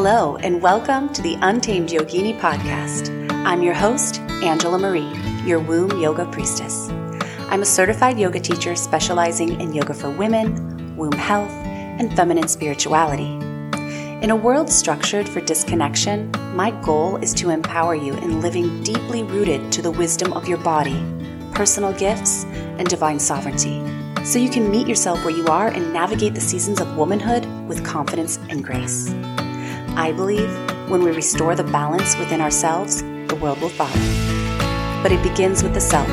Hello, and welcome to the Untamed Yogini podcast. I'm your host, Angela Marie, your womb yoga priestess. I'm a certified yoga teacher specializing in yoga for women, womb health, and feminine spirituality. In a world structured for disconnection, my goal is to empower you in living deeply rooted to the wisdom of your body, personal gifts, and divine sovereignty, so you can meet yourself where you are and navigate the seasons of womanhood with confidence and grace. I believe when we restore the balance within ourselves, the world will follow. But it begins with the self,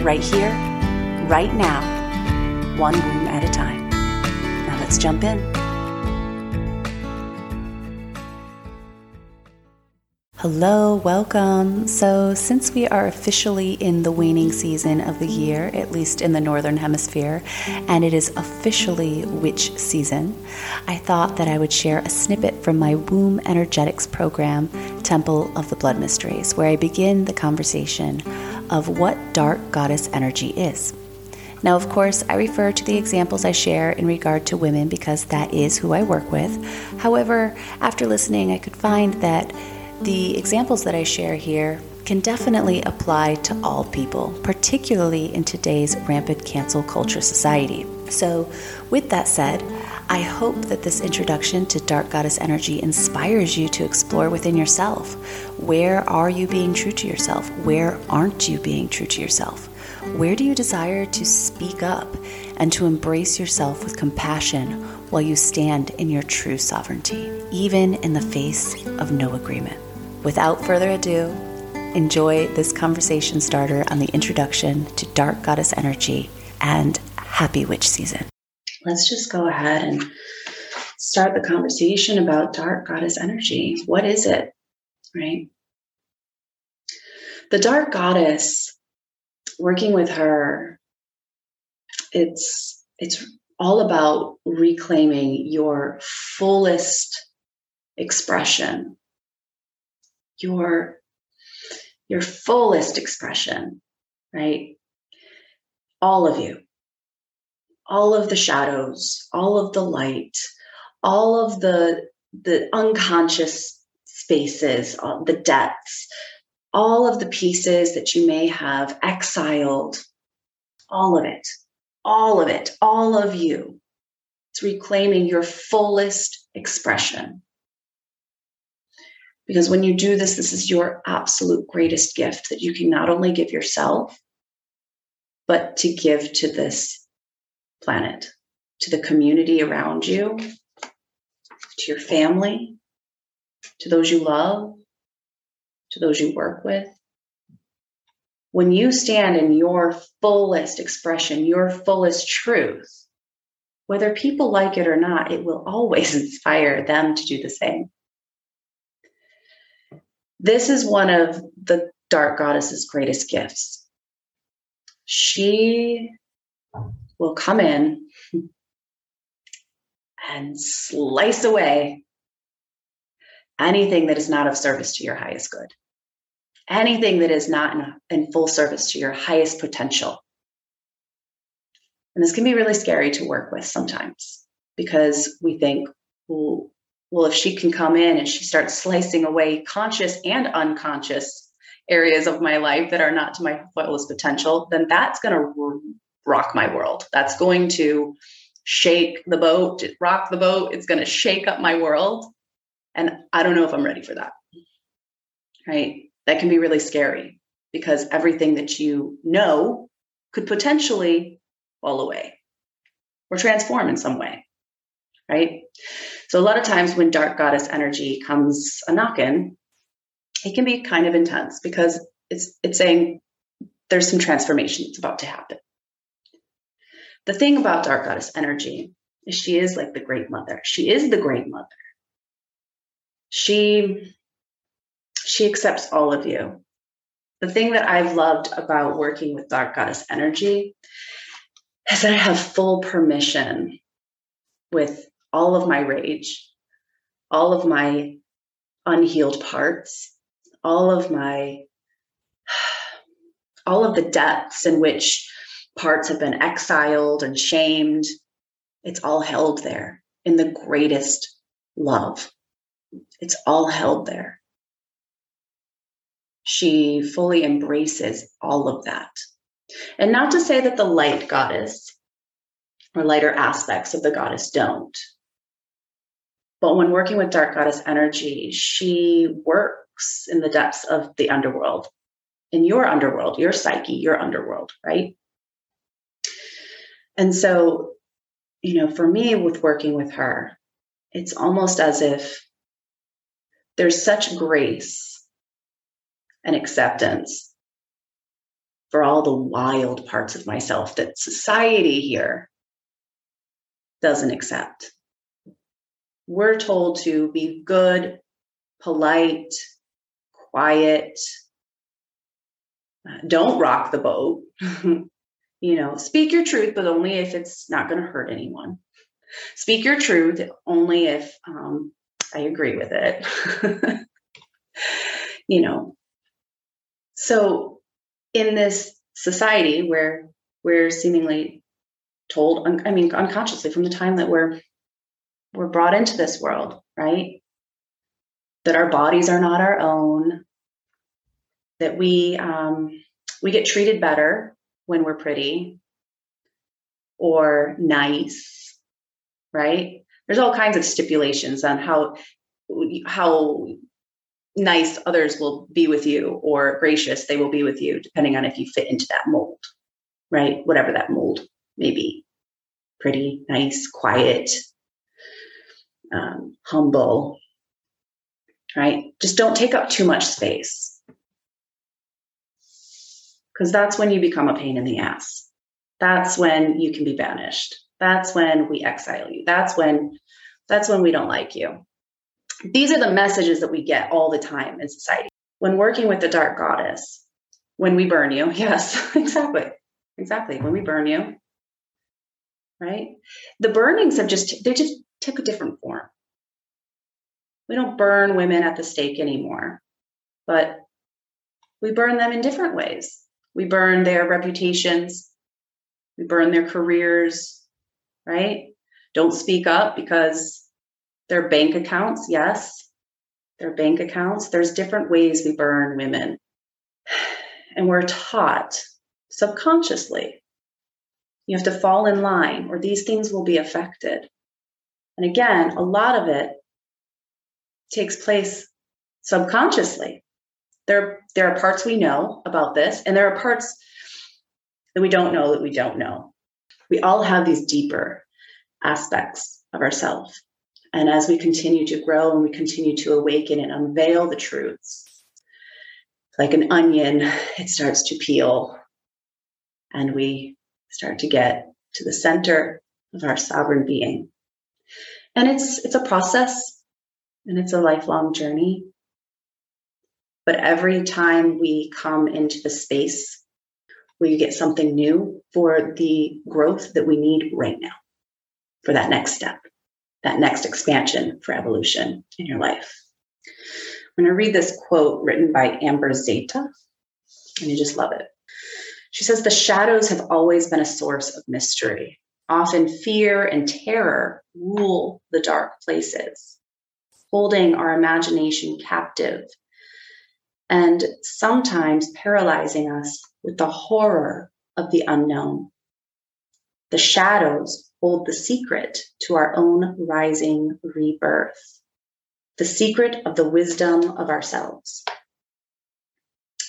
right here, right now, one womb at a time. Now let's jump in. Hello, welcome. So, since we are officially in the waning season of the year, at least in the Northern Hemisphere, and it is officially witch season, I thought that I would share a snippet from my Womb Energetics program, Temple of the Blood Mysteries, where I begin the conversation of what dark goddess energy is. Now, of course, I refer to the examples I share in regard to women because that is who I work with. However, after listening, I could find that the examples that I share here can definitely apply to all people, particularly in today's rampant cancel culture society. So, with that said, I hope that this introduction to Dark Goddess Energy inspires you to explore within yourself. Where are you being true to yourself? Where aren't you being true to yourself? Where do you desire to speak up and to embrace yourself with compassion while you stand in your true sovereignty, even in the face of no agreement? Without further ado, enjoy this conversation starter on the introduction to Dark Goddess Energy and Happy Witch Season. Let's just go ahead and start the conversation about Dark Goddess Energy. What is it? Right? The Dark Goddess, working with her, it's it's all about reclaiming your fullest expression your your fullest expression right? All of you. All of the shadows all of the light all of the the unconscious spaces the depths all of the pieces that you may have exiled. All of it. All of it. All of you. It's reclaiming your fullest expression because when you do this, this is your absolute greatest gift that you can not only give yourself, but to give to this planet, to the community around you, to your family, to those you love, to those you work with. When you stand in your fullest expression, your fullest truth, whether people like it or not, it will always inspire them to do the same. This is one of the dark goddess's greatest gifts. She will come in and slice away anything that is not of service to your highest good, anything that is not in, in full service to your highest potential. And this can be really scary to work with sometimes because we think, well, well, if she can come in and she starts slicing away conscious and unconscious areas of my life that are not to my fullest potential, then that's going to rock my world. That's going to shake the boat, rock the boat. It's going to shake up my world. And I don't know if I'm ready for that. Right? That can be really scary because everything that you know could potentially fall away or transform in some way. Right? So a lot of times when dark goddess energy comes a knockin', it can be kind of intense because it's it's saying there's some transformation that's about to happen. The thing about dark goddess energy is she is like the great mother. She is the great mother. She she accepts all of you. The thing that I've loved about working with dark goddess energy is that I have full permission with all of my rage, all of my unhealed parts, all of my all of the depths in which parts have been exiled and shamed. It's all held there in the greatest love. it's all held there. She fully embraces all of that. And not to say that the light goddess or lighter aspects of the goddess don't. But when working with dark goddess energy, she works in the depths of the underworld, in your underworld, your psyche, your underworld, right? And so, you know, for me, with working with her, it's almost as if there's such grace and acceptance for all the wild parts of myself that society here doesn't accept. We're told to be good, polite, quiet, don't rock the boat. you know, speak your truth, but only if it's not going to hurt anyone. Speak your truth only if um, I agree with it. you know, so in this society where we're seemingly told, I mean, unconsciously from the time that we're we're brought into this world, right? That our bodies are not our own. That we um, we get treated better when we're pretty or nice, right? There's all kinds of stipulations on how how nice others will be with you or gracious they will be with you depending on if you fit into that mold right whatever that mold may be pretty nice quiet um, humble right just don't take up too much space because that's when you become a pain in the ass that's when you can be banished that's when we exile you that's when that's when we don't like you these are the messages that we get all the time in society. When working with the dark goddess, when we burn you, yes, exactly. Exactly. When we burn you, right? The burnings have just, they just took a different form. We don't burn women at the stake anymore, but we burn them in different ways. We burn their reputations, we burn their careers, right? Don't speak up because their bank accounts, yes, their bank accounts. There's different ways we burn women. And we're taught subconsciously you have to fall in line or these things will be affected. And again, a lot of it takes place subconsciously. There, there are parts we know about this, and there are parts that we don't know that we don't know. We all have these deeper aspects of ourselves. And as we continue to grow and we continue to awaken and unveil the truths, like an onion, it starts to peel and we start to get to the center of our sovereign being. And it's it's a process and it's a lifelong journey. But every time we come into the space, we get something new for the growth that we need right now for that next step that next expansion for evolution in your life. I'm going to read this quote written by Amber Zeta, and you just love it. She says, The shadows have always been a source of mystery. Often fear and terror rule the dark places, holding our imagination captive and sometimes paralyzing us with the horror of the unknown. The shadows hold the secret to our own rising rebirth, the secret of the wisdom of ourselves.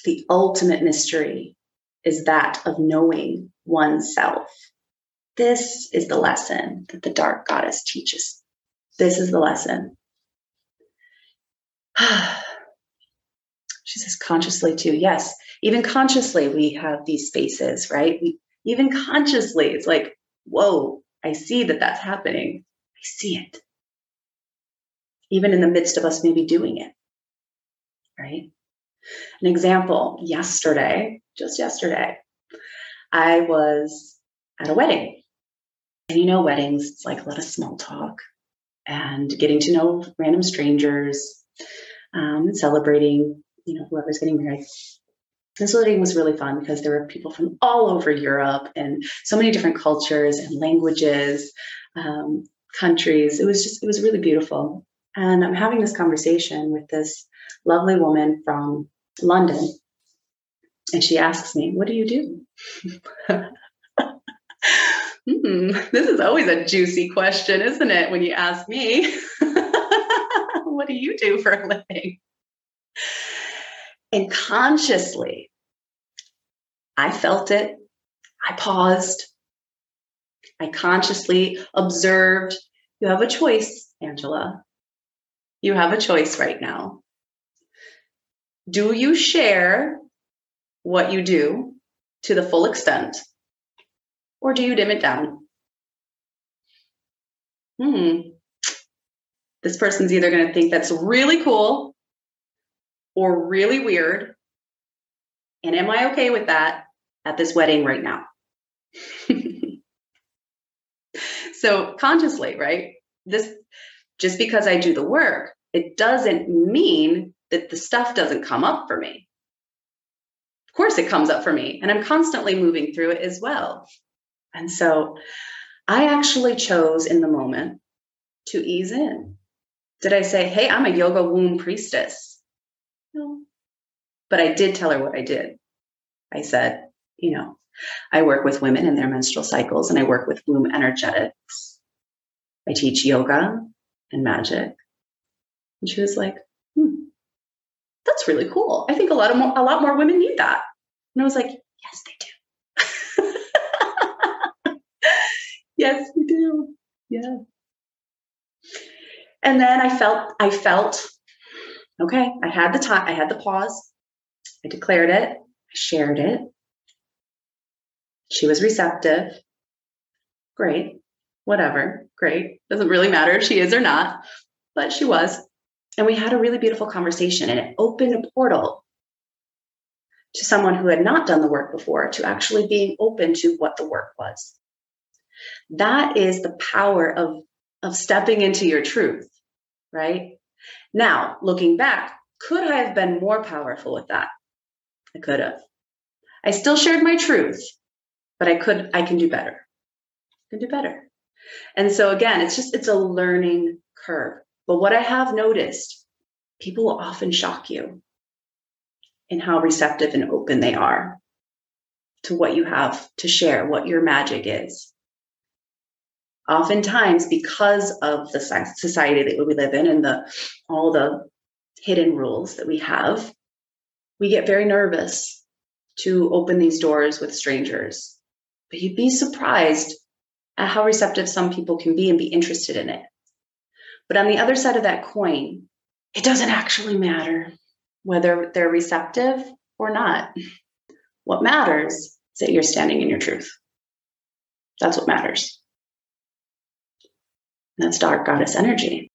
The ultimate mystery is that of knowing oneself. This is the lesson that the dark goddess teaches. This is the lesson. she says consciously too. Yes, even consciously, we have these spaces, right? We, even consciously, it's like, whoa, I see that that's happening. I see it. Even in the midst of us maybe doing it. Right? An example yesterday, just yesterday, I was at a wedding. And you know, weddings, it's like a lot of small talk and getting to know random strangers um, and celebrating, you know, whoever's getting married. This wedding was really fun because there were people from all over Europe and so many different cultures and languages, um, countries. It was just, it was really beautiful. And I'm having this conversation with this lovely woman from London. And she asks me, What do you do? hmm, this is always a juicy question, isn't it? When you ask me, What do you do for a living? And consciously, I felt it. I paused. I consciously observed. You have a choice, Angela. You have a choice right now. Do you share what you do to the full extent, or do you dim it down? Hmm. This person's either going to think that's really cool or really weird. And am I okay with that at this wedding right now? so consciously, right? This just because I do the work, it doesn't mean that the stuff doesn't come up for me. Of course, it comes up for me, and I'm constantly moving through it as well. And so I actually chose in the moment to ease in. Did I say, hey, I'm a yoga womb priestess? No. But I did tell her what I did. I said, you know, I work with women in their menstrual cycles and I work with womb energetics. I teach yoga and magic. And she was like, that's really cool. I think a lot of more, a lot more women need that. And I was like, yes, they do. yes, we do. Yeah. And then I felt, I felt, okay, I had the time, I had the pause. I declared it, I shared it. She was receptive. Great. Whatever. Great. Doesn't really matter if she is or not, but she was. And we had a really beautiful conversation, and it opened a portal to someone who had not done the work before to actually being open to what the work was. That is the power of, of stepping into your truth, right? Now, looking back, could I have been more powerful with that? I could have. I still shared my truth, but I could, I can do better. I can do better. And so again, it's just, it's a learning curve. But what I have noticed, people will often shock you in how receptive and open they are to what you have to share, what your magic is. Oftentimes, because of the society that we live in and the all the hidden rules that we have, we get very nervous to open these doors with strangers. But you'd be surprised at how receptive some people can be and be interested in it. But on the other side of that coin, it doesn't actually matter whether they're receptive or not. What matters is that you're standing in your truth. That's what matters. That's dark goddess energy.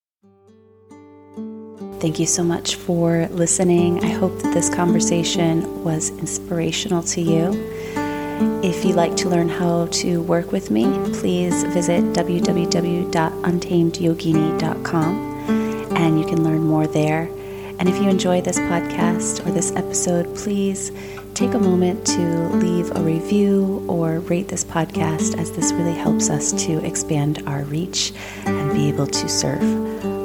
Thank you so much for listening. I hope that this conversation was inspirational to you. If you'd like to learn how to work with me, please visit www.untamedyogini.com and you can learn more there. And if you enjoy this podcast or this episode, please take a moment to leave a review or rate this podcast, as this really helps us to expand our reach and be able to serve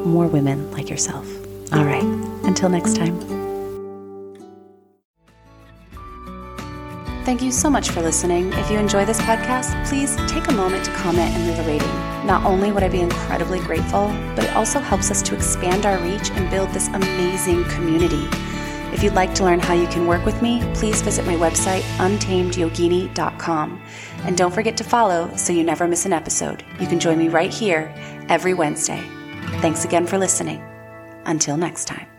more women like yourself. All right, until next time. Thank you so much for listening. If you enjoy this podcast, please take a moment to comment and leave a rating. Not only would I be incredibly grateful, but it also helps us to expand our reach and build this amazing community. If you'd like to learn how you can work with me, please visit my website, untamedyogini.com. And don't forget to follow so you never miss an episode. You can join me right here every Wednesday. Thanks again for listening. Until next time.